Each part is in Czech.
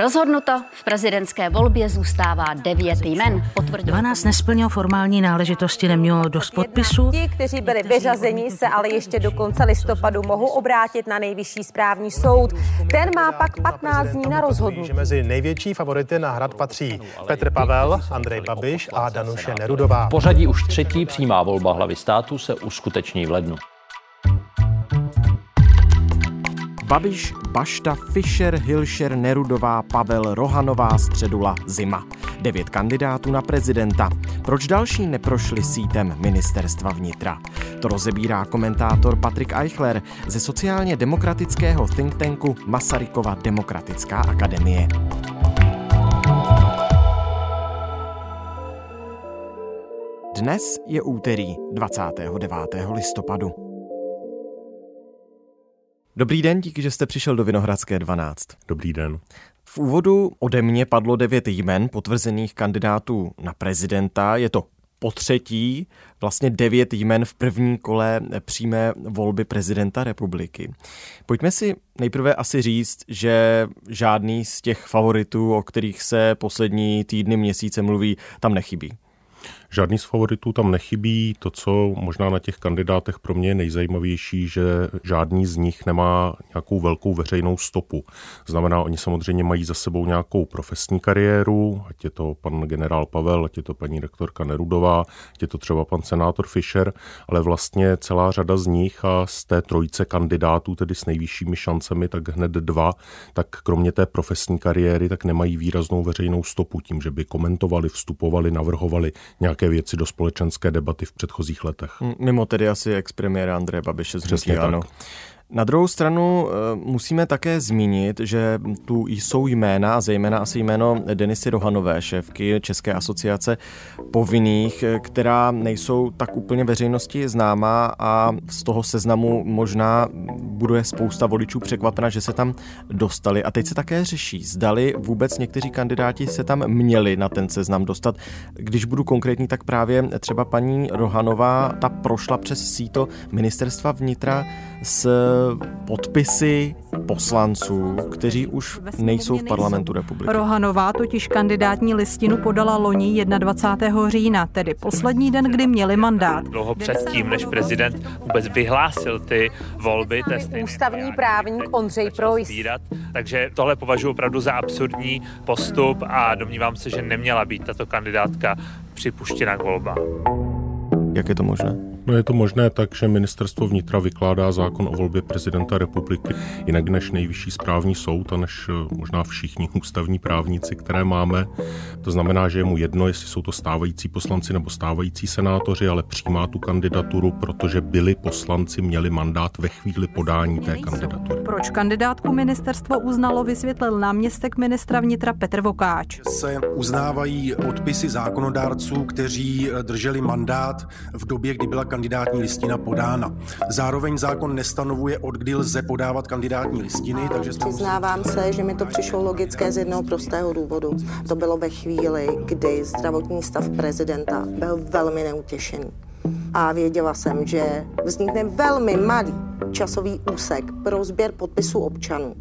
Rozhodnuto, v prezidentské volbě zůstává devět jmen. Potvrdil 12 nesplnilo formální náležitosti, nemělo dost podpisů. Ti, kteří byli vyřazeni, se ale ještě do konce listopadu mohou obrátit na nejvyšší správní soud. Ten má pak 15 dní na rozhodnutí. Mezi největší favority na hrad patří Petr Pavel, Andrej Babiš a Danuše Nerudová. Pořadí už třetí přímá volba hlavy státu se uskuteční v lednu. Babiš, Bašta, Fischer, Hilšer, Nerudová, Pavel, Rohanová, Středula, Zima. Devět kandidátů na prezidenta. Proč další neprošli sítem ministerstva vnitra? To rozebírá komentátor Patrik Eichler ze sociálně demokratického think tanku Masarykova demokratická akademie. Dnes je úterý 29. listopadu. Dobrý den, díky, že jste přišel do Vinohradské 12. Dobrý den. V úvodu ode mě padlo devět jmen potvrzených kandidátů na prezidenta. Je to po třetí vlastně devět jmen v první kole přímé volby prezidenta republiky. Pojďme si nejprve asi říct, že žádný z těch favoritů, o kterých se poslední týdny, měsíce mluví, tam nechybí. Žádný z favoritů tam nechybí. To, co možná na těch kandidátech pro mě je nejzajímavější, že žádný z nich nemá nějakou velkou veřejnou stopu. Znamená, oni samozřejmě mají za sebou nějakou profesní kariéru, ať je to pan generál Pavel, ať je to paní rektorka Nerudová, ať je to třeba pan senátor Fischer, ale vlastně celá řada z nich a z té trojice kandidátů, tedy s nejvyššími šancemi, tak hned dva, tak kromě té profesní kariéry, tak nemají výraznou veřejnou stopu tím, že by komentovali, vstupovali, navrhovali nějaké věci do společenské debaty v předchozích letech. Mimo tedy asi ex-premiéra Andreje Babiše z Přesně ano. Na druhou stranu eh, musíme také zmínit, že tu jsou jména, zejména asi jméno Denisy Rohanové, šéfky České asociace povinných, eh, která nejsou tak úplně veřejnosti známá a z toho seznamu možná bude spousta voličů překvapena, že se tam dostali. A teď se také řeší, zdali vůbec někteří kandidáti se tam měli na ten seznam dostat. Když budu konkrétní, tak právě třeba paní Rohanová, ta prošla přes síto ministerstva vnitra s podpisy poslanců, kteří už nejsou v parlamentu republiky. Rohanová totiž kandidátní listinu podala loni 21. října, tedy poslední den, kdy měli mandát. Dlouho předtím, než prezident vůbec vyhlásil ty volby. Ústavní právník Ondřej Projs. Takže tohle považuji opravdu za absurdní postup a domnívám se, že neměla být tato kandidátka připuštěna k volbám. Jak je to možné? No je to možné tak, že ministerstvo vnitra vykládá zákon o volbě prezidenta republiky jinak než nejvyšší správní soud a než eh, možná všichni ústavní právníci, které máme. To znamená, že je mu jedno, jestli jsou to stávající poslanci nebo stávající senátoři, ale přijímá tu kandidaturu, protože byli poslanci, měli mandát ve chvíli podání té kandidatury. Proč kandidátku ministerstvo uznalo, vysvětlil náměstek ministra vnitra Petr Vokáč. Se uznávají podpisy zákonodárců, kteří drželi mandát v době, kdy byla kandidátní listina podána. Zároveň zákon nestanovuje, od kdy lze podávat kandidátní listiny, takže Přiznávám se, že mi to přišlo logické z jednoho prostého důvodu. To bylo ve chvíli, kdy zdravotní stav prezidenta byl velmi neutěšený. A věděla jsem, že vznikne velmi malý časový úsek pro sběr podpisů občanů,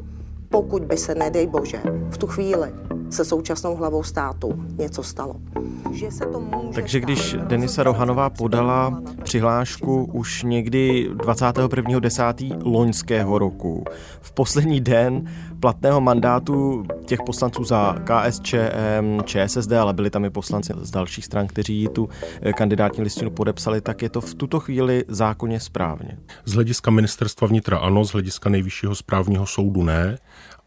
pokud by se, nedej bože, v tu chvíli se současnou hlavou státu něco stalo. Že se to může Takže když Denisa Rohanová podala přihlášku už někdy 21.10. loňského roku, v poslední den platného mandátu těch poslanců za KSČM, ČSSD, ale byli tam i poslanci z dalších stran, kteří tu eh, kandidátní listinu podepsali, tak je to v tuto chvíli zákonně správně. Z hlediska ministerstva vnitra ano, z hlediska nejvyššího správního soudu ne.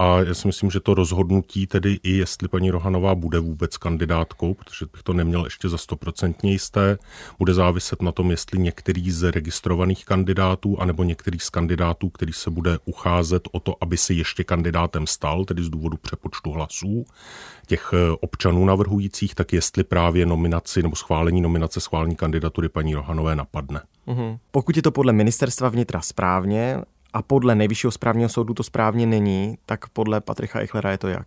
A já si myslím, že to rozhodnutí tedy i jestli paní Rohanová bude vůbec kandidátkou, protože bych to neměl ještě za stoprocentně jisté, bude záviset na tom, jestli některý z registrovaných kandidátů, anebo některý z kandidátů, který se bude ucházet o to, aby se ještě kandidátem stal, tedy z důvodu přepočtu hlasů těch eh, občanů navrhujících, tak jestli právě nominaci nebo schválení nominace, schválení kandidatury paní Rohanové napadne. Uhum. Pokud je to podle ministerstva vnitra správně, a podle nejvyššího správního soudu to správně není, tak podle Patricha Eichlera je to jak?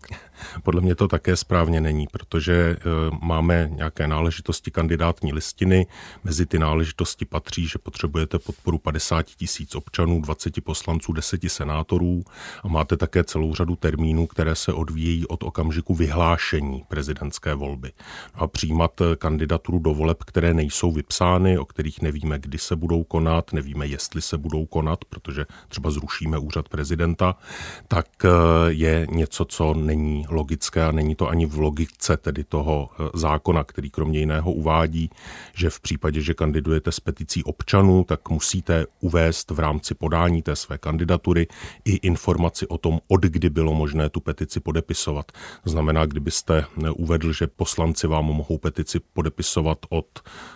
Podle mě to také správně není, protože eh, máme nějaké náležitosti kandidátní listiny. Mezi ty náležitosti patří, že potřebujete podporu 50 tisíc občanů, 20 poslanců, 10 senátorů a máte také celou řadu termínů, které se odvíjejí od okamžiku vyhlášení prezidentské volby. A přijímat eh, kandidaturu do voleb, které nejsou vypsány, o kterých nevíme, kdy se budou konat, nevíme, jestli se budou konat, protože třeba zrušíme úřad prezidenta, tak eh, je něco, co není logické a není to ani v logice tedy toho eh, zákona, který kromě jiného uvádí, že v případě, že kandidujete s peticí občanů, tak musíte uvést v rámci podání té své kandidatury i informaci o tom, od kdy bylo možné tu petici podepisovat. To znamená, kdybyste eh, uvedl, že poslanci vám mohou petici podepisovat od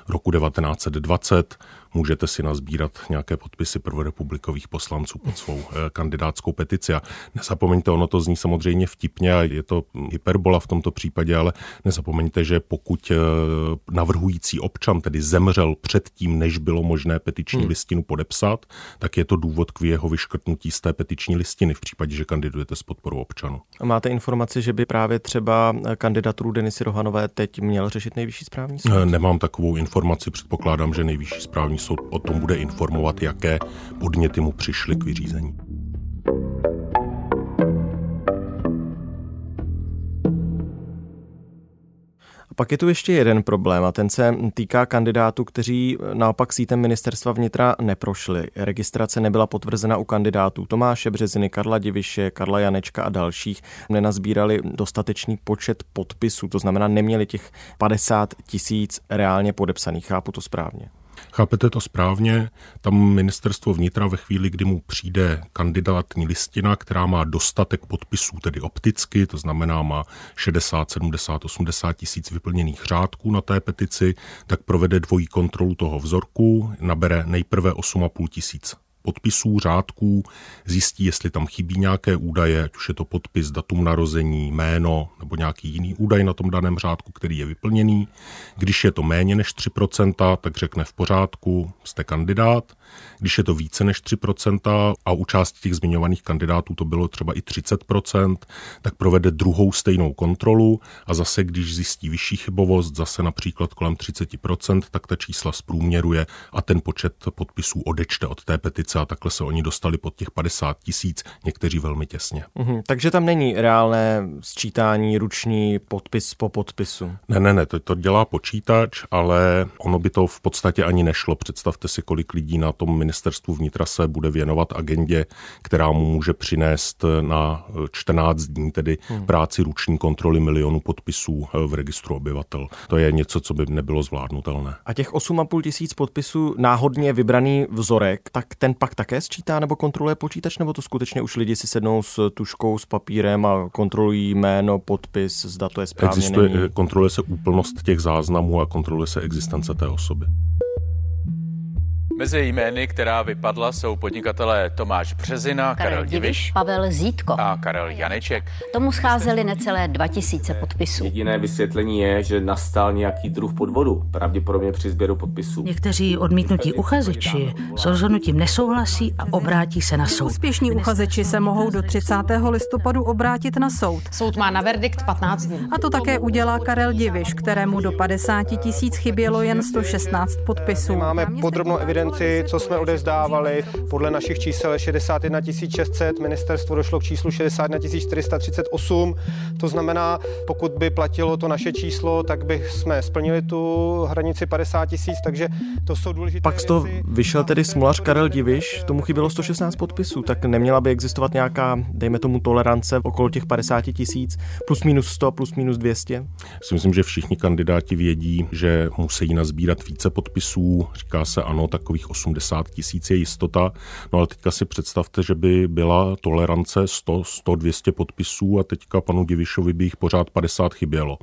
roku 1920, můžete si nazbírat nějaké podpisy prvorepublikových poslanců pod svou eh, kandidátskou petici. A nezapomeňte, ono to zní samozřejmě vtipně a je to hyperbola v tomto případě, ale nezapomeňte, že pokud eh, navrhující občan tedy zemřel předtím, než bylo možné petiční hmm. listinu podepsat, tak je to důvod k jeho vyškrtnutí z té petiční listiny v případě, že kandidujete s podporou občanů. A máte informaci, že by právě třeba kandidaturu Denisy Rohanové teď měl řešit nejvyšší správní soud? Nemám takovou informaci, předpokládám, že nejvyšší správní soud o tom bude informovat, jaké podněty mu přišly k vyřízení. Pak je tu ještě jeden problém a ten se týká kandidátů, kteří naopak sítem ministerstva vnitra neprošli. Registrace nebyla potvrzena u kandidátů Tomáše Březiny, Karla Diviše, Karla Janečka a dalších. Nenazbírali dostatečný počet podpisů, to znamená neměli těch 50 tisíc reálně podepsaných. Chápu to správně. Chápete to správně? Tam ministerstvo vnitra ve chvíli, kdy mu přijde kandidátní listina, která má dostatek podpisů, tedy opticky, to znamená má 60, 70, 80 tisíc vyplněných řádků na té petici, tak provede dvojí kontrolu toho vzorku, nabere nejprve 8,5 tisíc podpisů, řádků, zjistí, jestli tam chybí nějaké údaje, ať už je to podpis, datum narození, jméno nebo nějaký jiný údaj na tom daném řádku, který je vyplněný. Když je to méně než 3%, tak řekne v pořádku, jste kandidát. Když je to více než 3% a u části těch zmiňovaných kandidátů to bylo třeba i 30%, tak provede druhou stejnou kontrolu a zase, když zjistí vyšší chybovost, zase například kolem 30%, tak ta čísla zprůměruje a ten počet podpisů odečte od té petice a takhle se oni dostali pod těch 50 tisíc, někteří velmi těsně. Mhm, takže tam není reálné sčítání ruční podpis po podpisu. Ne, ne, ne, to, to dělá počítač, ale ono by to v podstatě ani nešlo. Představte si, kolik lidí na tom ministerstvu vnitra se bude věnovat agendě, která mu může přinést na 14 dní, tedy hmm. práci ruční kontroly milionu podpisů v registru obyvatel. To je něco, co by nebylo zvládnutelné. A těch 8,5 tisíc podpisů náhodně vybraný vzorek, tak ten pak také sčítá nebo kontroluje počítač, nebo to skutečně už lidi si sednou s tuškou, s papírem a kontrolují jméno, podpis, zda to je správně. Existuje, není. kontroluje se úplnost těch záznamů a kontroluje se existence té osoby. Mezi jmény, která vypadla, jsou podnikatelé Tomáš Březina, Karel, Karel Diviš, Pavel Zítko a Karel Janeček. Tomu scházeli necelé 2000 podpisů. Jediné vysvětlení je, že nastal nějaký druh podvodu, pravděpodobně při sběru podpisů. Někteří odmítnutí uchazeči s rozhodnutím nesouhlasí a obrátí se na soud. Úspěšní uchazeči se mohou do 30. listopadu obrátit na soud. Soud má na verdikt 15 dní. A to také udělá Karel Diviš, kterému do 50 tisíc chybělo jen 116 podpisů. Máme podrobnou evidenci evidenci, co jsme odevzdávali. Podle našich čísel 61 600, ministerstvo došlo k číslu 61 438. To znamená, pokud by platilo to naše číslo, tak by jsme splnili tu hranici 50 tisíc, takže to jsou důležité Pak z toho vyšel tedy smolař Karel Diviš, tomu chybělo 116 podpisů, tak neměla by existovat nějaká, dejme tomu, tolerance okolo těch 50 tisíc, plus minus 100, plus minus 200? Si myslím, že všichni kandidáti vědí, že musí nazbírat více podpisů. Říká se ano, takový takových 80 tisíc je jistota. No ale teďka si představte, že by byla tolerance 100, 100, 200 podpisů a teďka panu Divišovi by jich pořád 50 chybělo.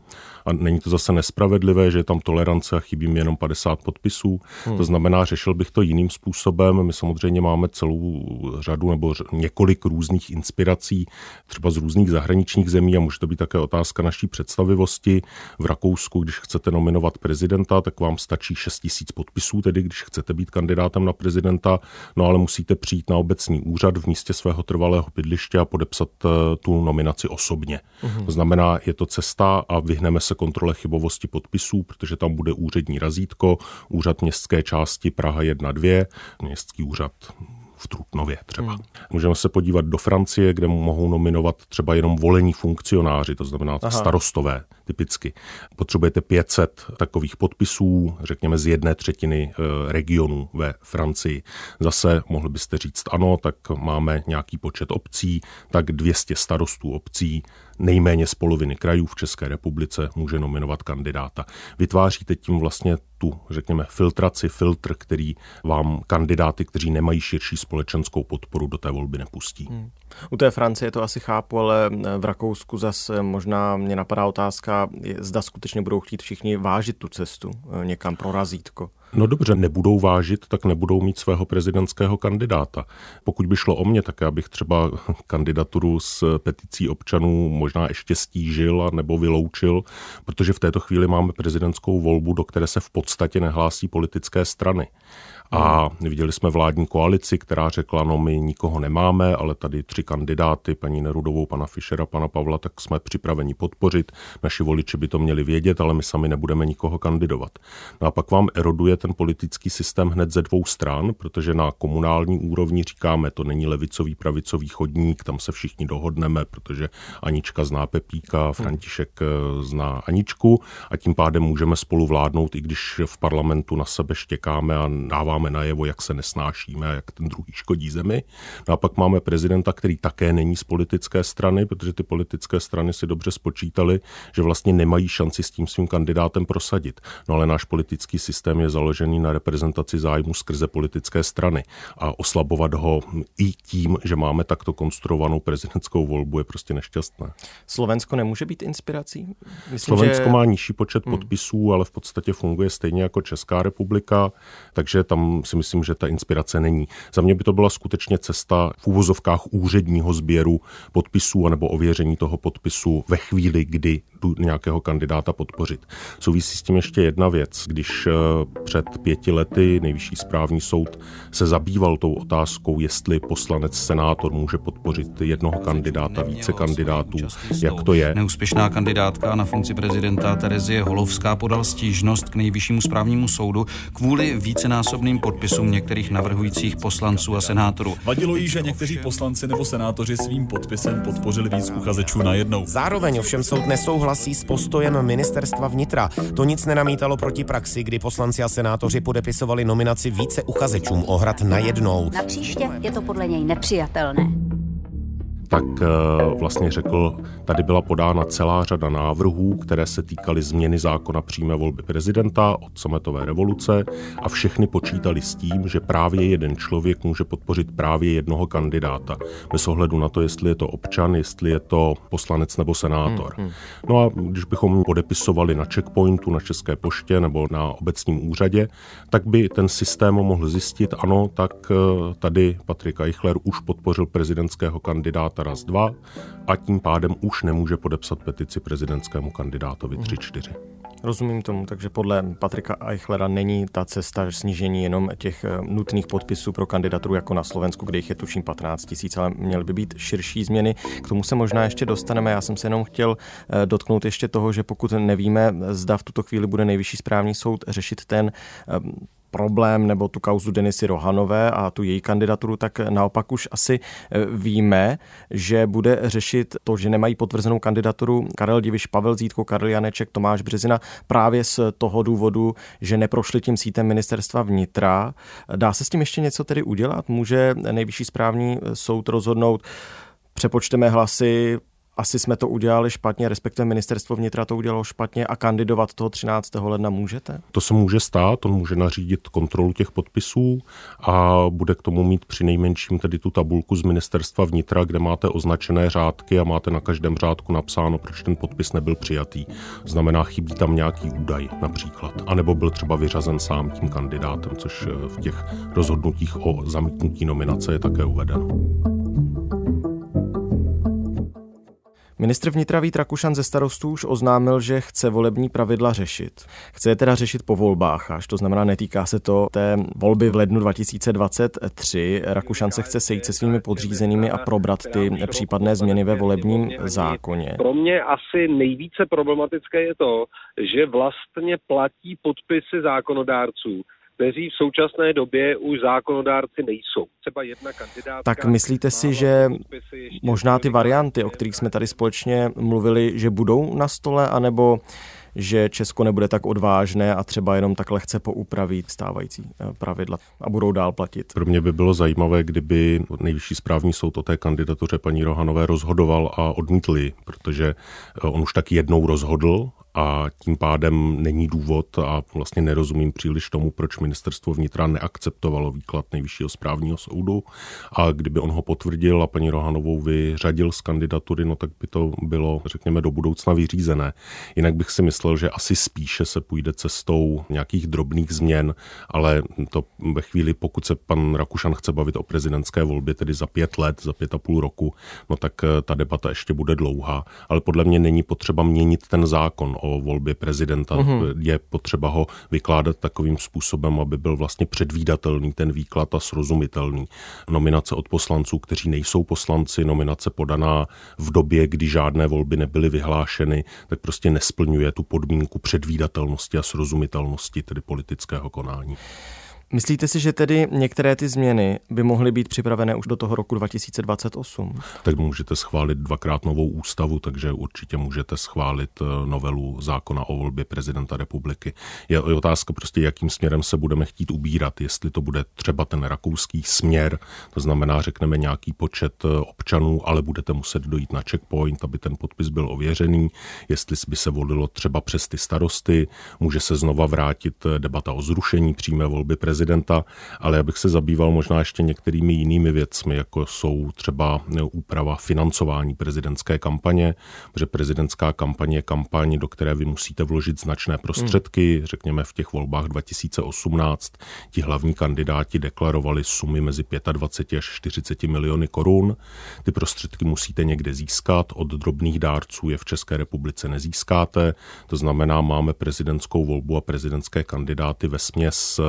A není to zase nespravedlivé, že je tam tolerance a chybí mi jenom 50 podpisů. Hmm. To znamená, řešil bych to jiným způsobem. My samozřejmě máme celou řadu nebo několik různých inspirací, třeba z různých zahraničních zemí a může to být také otázka naší představivosti. V Rakousku, když chcete nominovat prezidenta, tak vám stačí 6 tisíc podpisů, tedy když chcete být kandidát kandidátem na prezidenta, no ale musíte přijít na obecní úřad v místě svého trvalého bydliště a podepsat eh, tu nominaci osobně. Mm-hmm. To znamená, je to cesta a vyhneme se kontrole chybovosti podpisů, protože tam bude úřední razítko, úřad městské části Praha 1-2, městský úřad v Trutnově třeba. Hmm. Můžeme se podívat do Francie, kde mohou nominovat třeba jenom volení funkcionáři, to znamená Aha. starostové typicky. Potřebujete 500 takových podpisů, řekněme z jedné třetiny eh, regionu ve Francii. Zase mohli byste říct ano, tak máme nějaký počet obcí, tak 200 starostů obcí, nejméně z poloviny krajů v České republice může nominovat kandidáta. Vytváříte tím vlastně tu, řekněme, filtraci, filtr, který vám kandidáty, kteří nemají širší společenskou podporu, do té volby nepustí. Hmm. U té Francie to asi chápu, ale v Rakousku zase možná mě napadá otázka, zda skutečně budou chtít všichni vážit tu cestu eh, někam pro razítko. No dobře, nebudou vážit, tak nebudou mít svého prezidentského kandidáta. Pokud by šlo o mě, tak já bych třeba kandidaturu s peticí občanů možná ještě stížil a nebo vyloučil, protože v této chvíli máme prezidentskou volbu, do které se v podstatě nehlásí politické strany. A viděli jsme vládní koalici, která řekla, no my nikoho nemáme, ale tady tři kandidáty, paní Nerudovou, pana Fischera, pana Pavla, tak jsme připraveni podpořit. Naši voliči by to měli vědět, ale my sami nebudeme nikoho kandidovat. No a pak vám eroduje ten politický systém hned ze dvou stran, protože na komunální úrovni říkáme, to není levicový, pravicový chodník, tam se všichni dohodneme, protože Anička zná Pepíka, František eh, zná Aničku a tím pádem můžeme spolu vládnout, i když v parlamentu na sebe štěkáme a dáváme dáváme najevo, jak se nesnášíme a jak ten druhý škodí zemi. No a pak máme prezidenta, který také není z politické strany, protože ty politické strany si dobře spočítali, že vlastně nemají šanci s tím svým kandidátem prosadit. No ale náš politický systém je založený na reprezentaci zájmu skrze politické strany a oslabovat ho i tím, že máme takto konstruovanou prezidentskou volbu, je prostě nešťastné. Slovensko nemůže být inspirací? Myslím, Slovensko že... má nižší počet hmm. podpisů, ale v podstatě funguje stejně jako Česká republika, takže tam si myslím, že ta inspirace není. Za mě by to byla skutečně cesta v úvozovkách úředního sběru podpisů anebo ověření toho podpisu ve chvíli, kdy jdu nějakého kandidáta podpořit. Souvisí s tím ještě jedna věc. Když eh, před pěti lety nejvyšší správní soud se zabýval tou otázkou, jestli poslanec, senátor může podpořit jednoho kandidáta, více kandidátů, jak to je. Neúspěšná kandidátka na funkci prezidenta Terezie Holovská podal stížnost k nejvyššímu správnímu soudu kvůli vícenásobným podpisům podpisům některých navrhujících poslanců a senátorů. Vadilo jí, že někteří poslanci nebo senátoři svým podpisem podpořili víc uchazečů najednou. Zároveň ovšem soud nesouhlasí s postojem ministerstva vnitra. To nic nenamítalo proti praxi, kdy poslanci a senátoři podepisovali nominaci více uchazečům o hrad najednou. Na příště je to podle něj nepřijatelné tak eh, vlastně řekl, tady byla podána celá řada návrhů, které se týkaly změny zákona přímé volby prezidenta od sametové revoluce a všechny počítali s tím, že právě jeden člověk může podpořit právě jednoho kandidáta. Bez ohledu na to, jestli je to občan, jestli je to poslanec nebo senátor. Hmm, hmm. No a když bychom podepisovali na checkpointu, na České poště nebo na obecním úřadě, tak by ten systém mohl zjistit, ano, tak eh, tady Patrik Eichler už podpořil prezidentského kandidáta raz dva a tím pádem už nemůže podepsat petici prezidentskému kandidátovi 3-4. Rozumím tomu, takže podle Patrika Eichlera není ta cesta snížení jenom těch eh, nutných podpisů pro kandidaturu jako na Slovensku, kde jich je tuším 15 tisíc, ale měly by být širší změny. K tomu se možná ještě dostaneme. Já jsem se jenom chtěl eh, dotknout ještě toho, že pokud nevíme, zda v tuto chvíli bude nejvyšší správní soud řešit ten eh, problém nebo tu kauzu Denisy Rohanové a tu její kandidaturu, tak naopak už asi eh, víme, že bude řešit to, že nemají potvrzenou kandidaturu Karel Diviš, Pavel Zítko, Karel Janeček, Tomáš Březina právě z toho důvodu, že neprošli tím sítem ministerstva vnitra. Dá se s tím ještě něco tedy udělat? Může nejvyšší správní soud rozhodnout, přepočteme hlasy, asi jsme to udělali špatně, respektive ministerstvo vnitra to udělalo špatně a kandidovat toho 13. ledna můžete? To se může stát, on může nařídit kontrolu těch podpisů a bude k tomu mít při nejmenším tedy tu tabulku z ministerstva vnitra, kde máte označené řádky a máte na každém řádku napsáno, proč ten podpis nebyl přijatý. Znamená, chybí tam nějaký údaj například. A nebo byl třeba vyřazen sám tím kandidátem, což v těch rozhodnutích o zamítnutí nominace je také uvedeno. Ministr vnitra Vít Rakušan ze starostů už oznámil, že chce volební pravidla řešit. Chce je teda řešit po volbách, až to znamená, netýká se to té volby v lednu 2023. Rakušan se chce sejít se svými podřízenými a probrat ty případné změny ve volebním zákoně. Pro mě asi nejvíce problematické je to, že vlastně platí podpisy zákonodárců, kteří v současné době už zákonodárci nejsou. Třeba jedna kandidátka... Tak myslíte si, že možná ty varianty, o kterých jsme tady společně mluvili, že budou na stole, anebo že Česko nebude tak odvážné a třeba jenom tak lehce poupraví stávající eh, pravidla a budou dál platit. Pro mě by bylo zajímavé, kdyby nejvyšší správní soud o té kandidatuře paní Rohanové rozhodoval a odmítli, protože eh, on už tak jednou rozhodl a tím pádem není důvod a vlastně nerozumím příliš tomu, proč ministerstvo vnitra neakceptovalo výklad nejvyššího správního soudu a kdyby on ho potvrdil a paní Rohanovou vyřadil z kandidatury, no tak by to bylo, řekněme, do budoucna vyřízené. Jinak bych si myslel, že asi spíše se půjde cestou nějakých drobných změn, ale to ve chvíli, pokud se pan Rakušan chce bavit o prezidentské volbě, tedy za pět let, za pět a půl roku, no tak eh, ta debata ještě bude dlouhá. Ale podle mě není potřeba měnit ten zákon o volbě prezidenta. Mm-hmm. Je potřeba ho vykládat takovým způsobem, aby byl vlastně předvídatelný ten výklad a srozumitelný. Nominace od poslanců, kteří nejsou poslanci, nominace podaná v době, kdy žádné volby nebyly vyhlášeny, tak prostě nesplňuje tu podmínku předvídatelnosti a srozumitelnosti, tedy politického konání. Myslíte si, že tedy některé ty změny by mohly být připravené už do toho roku 2028? Tak můžete schválit dvakrát novou ústavu, takže určitě můžete schválit eh, novelu zákona o volbě prezidenta republiky. Je otázka prostě, jakým směrem se budeme chtít ubírat. Jestli to bude třeba ten rakouský směr, to znamená, řekneme nějaký počet eh, občanů, ale budete muset dojít na checkpoint, aby ten podpis byl ověřený. Jestli by se volilo třeba přes ty starosty, může se znova vrátit eh, debata o zrušení přímé volby prezidenta prezidenta, ale já bych se zabýval možná ještě některými jinými věcmi, jako jsou třeba úprava financování prezidentské kampaně, protože prezidentská kampaně je kampaň, do které vy musíte vložit značné prostředky. Hmm. Řekněme v těch volbách 2018 ti hlavní kandidáti deklarovali sumy mezi 25 až 40 miliony korun. Ty prostředky musíte někde získat, od drobných dárců je v České republice nezískáte. To znamená, máme prezidentskou volbu a prezidentské kandidáty ve směs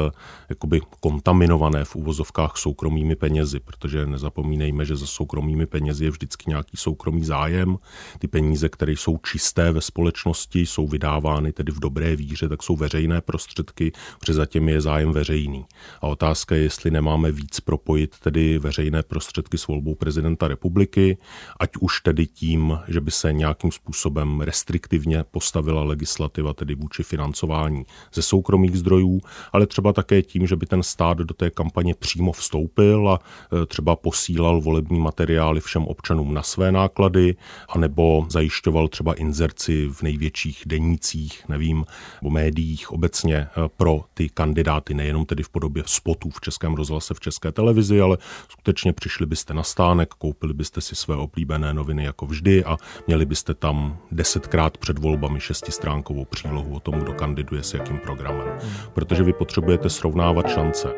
jakoby kontaminované v úvozovkách soukromými penězi, protože nezapomínejme, že za soukromými penězi je vždycky nějaký soukromý zájem. Ty peníze, které jsou čisté ve společnosti, jsou vydávány tedy v dobré víře, tak jsou veřejné prostředky, protože zatím je zájem veřejný. A otázka je, jestli nemáme víc propojit tedy veřejné prostředky s volbou prezidenta republiky, ať už tedy tím, že by se nějakým způsobem restriktivně postavila legislativa, tedy vůči financování ze soukromých zdrojů, ale třeba také tím, že by ten stát do té kampaně přímo vstoupil a e, třeba posílal volební materiály všem občanům na své náklady, anebo zajišťoval třeba inzerci v největších denících, nevím, nebo médiích obecně e, pro ty kandidáty, nejenom tedy v podobě spotů v Českém rozhlase, v České televizi, ale skutečně přišli byste na stánek, koupili byste si své oblíbené noviny jako vždy a měli byste tam desetkrát před volbami šestistránkovou přílohu o tom, kdo kandiduje s jakým programem. Protože vy potřebujete srovnávat Новачонца.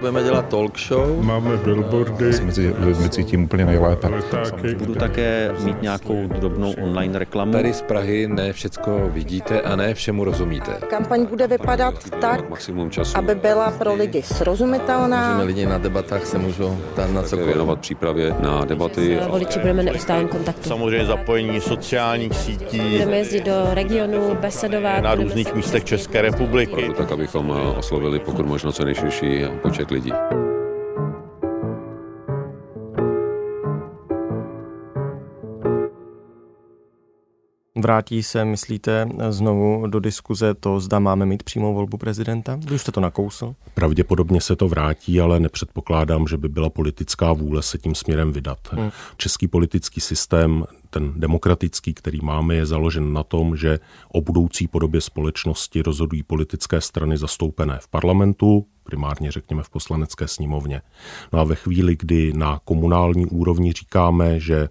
Budeme dělat talk show. Máme billboardy. Se mezi lidmi cítím úplně nejlépe. Letáky. Budu také mít nějakou drobnou online reklamu. Tady z Prahy ne všecko vidíte a ne všemu rozumíte. Kampaň bude vypadat tak, Maximum času. aby byla pro lidi srozumitelná. Můžeme lidi na debatách se můžou ptát na cokoliv. věnovat přípravě na debaty. S voliči budeme neustálém kontaktu. Samozřejmě zapojení sociálních sítí. Budeme jezdit do regionu, besedovat. Na různých místech České republiky. Tak, abychom oslovili pokud možno co nejširší počet lidí. Vrátí se, myslíte, znovu do diskuze to, zda máme mít přímou volbu prezidenta? Vy už jste to nakousl. Pravděpodobně se to vrátí, ale nepředpokládám, že by byla politická vůle se tím směrem vydat. Hmm. Český politický systém, ten demokratický, který máme, je založen na tom, že o budoucí podobě společnosti rozhodují politické strany zastoupené v parlamentu, primárně řekněme v poslanecké sněmovně. No a ve chvíli, kdy na komunální úrovni říkáme, že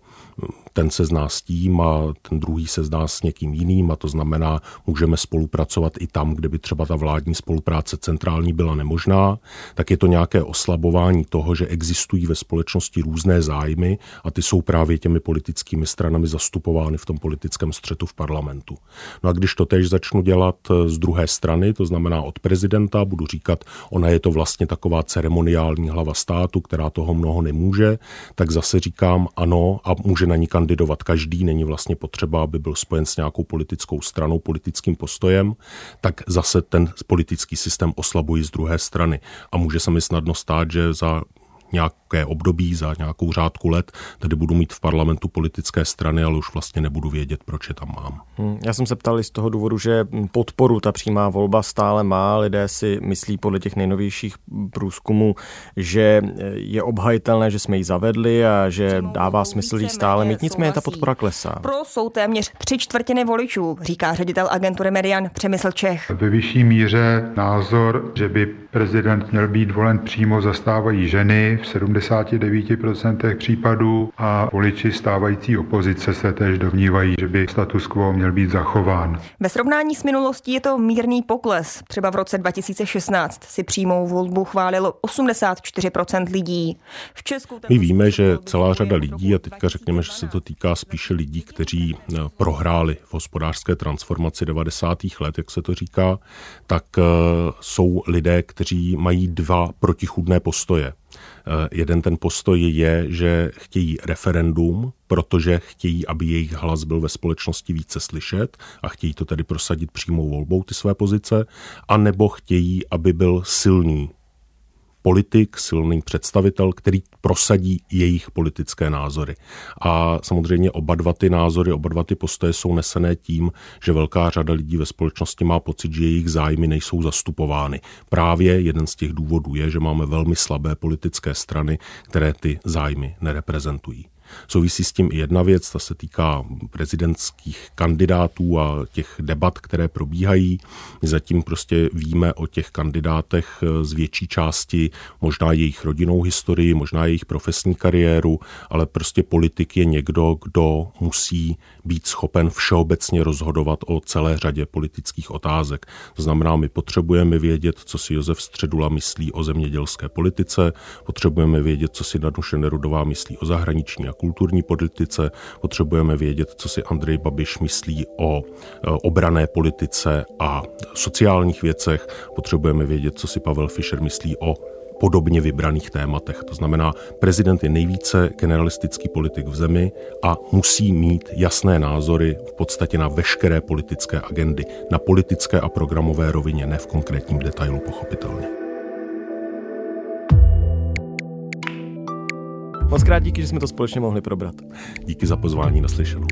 ten se zná s tím a ten druhý se zná s někým jiným a to znamená, můžeme spolupracovat i tam, kde by třeba ta vládní spolupráce centrální byla nemožná, tak je to nějaké oslabování toho, že existují ve společnosti různé zájmy a ty jsou právě těmi politickými stranami zastupovány v tom politickém střetu v parlamentu. No a když to tež začnu dělat z druhé strany, to znamená od prezidenta, budu říkat, ona je to vlastně taková ceremoniální hlava státu, která toho mnoho nemůže, tak zase říkám ano a může na ní kandidovat každý, není vlastně potřeba, aby byl spojen s nějakou politickou stranou, politickým postojem, tak zase ten politický systém oslabují z druhé strany. A může se mi snadno stát, že za nějaké období, za nějakou řádku let, tedy budu mít v parlamentu politické strany, ale už vlastně nebudu vědět, proč je tam mám. Hmm, já jsem se ptal z toho důvodu, že podporu ta přímá volba stále má. Lidé si myslí podle těch nejnovějších průzkumů, že je obhajitelné, že jsme ji zavedli a že dává smysl ji stále mít. Nicméně ta podpora klesá. Pro jsou téměř tři čtvrtiny voličů, říká ředitel agentury Median Přemysl Čech. Ve vyšší míře názor, že by prezident měl být volen přímo, zastávají ženy, v 79% případů a voliči stávající opozice se též domnívají, že by status quo měl být zachován. Ve srovnání s minulostí je to mírný pokles. Třeba v roce 2016 si přímou volbu chválilo 84% lidí. V Česku My víme, že celá řada lidí, a teďka řekněme, že se to týká spíše lidí, kteří eh, prohráli v hospodářské transformaci 90. let, jak se to říká, tak eh, jsou lidé, kteří mají dva protichudné postoje. Eh, jeden ten postoj je, že chtějí referendum, protože chtějí, aby jejich hlas byl ve společnosti více slyšet a chtějí to tedy prosadit přímou volbou ty své pozice, a nebo chtějí, aby byl silný politik, silný představitel, který prosadí jejich politické názory. A samozřejmě oba dva ty názory, oba dva ty postoje jsou nesené tím, že velká řada lidí ve společnosti má pocit, že jejich zájmy nejsou zastupovány. Právě jeden z těch důvodů je, že máme velmi slabé politické strany, které ty zájmy nereprezentují. Souvisí s tím i jedna věc, ta se týká prezidentských kandidátů a těch debat, které probíhají. My zatím prostě víme o těch kandidátech z větší části, možná jejich rodinnou historii, možná jejich profesní kariéru, ale prostě politik je někdo, kdo musí být schopen všeobecně rozhodovat o celé řadě politických otázek. To znamená, my potřebujeme vědět, co si Josef Středula myslí o zemědělské politice, potřebujeme vědět, co si Danuše Nerudová myslí o zahraniční a kulturní politice, potřebujeme vědět, co si Andrej Babiš myslí o e, obrané politice a sociálních věcech, potřebujeme vědět, co si Pavel Fischer myslí o podobně vybraných tématech. To znamená, prezident je nejvíce generalistický politik v zemi a musí mít jasné názory v podstatě na veškeré politické agendy, na politické a programové rovině, ne v konkrétním detailu pochopitelně. Moc krát díky, že jsme to společně mohli probrat. Díky za pozvání naslyšenou.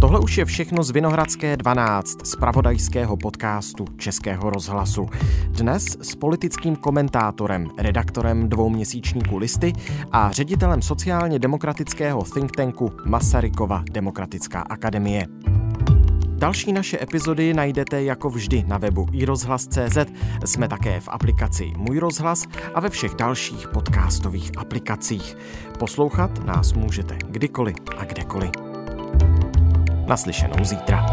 Tohle už je všechno z Vinohradské 12, z pravodajského podcastu Českého rozhlasu. Dnes s politickým komentátorem, redaktorem dvouměsíčníku Listy a ředitelem sociálně demokratického think tanku Masarykova Demokratická akademie. Další naše epizody najdete jako vždy na webu iRozhlas.cz. Jsme také v aplikaci Můj rozhlas a ve všech dalších podcastových aplikacích. Poslouchat nás můžete kdykoliv a kdekoliv. Naslyšenou zítra.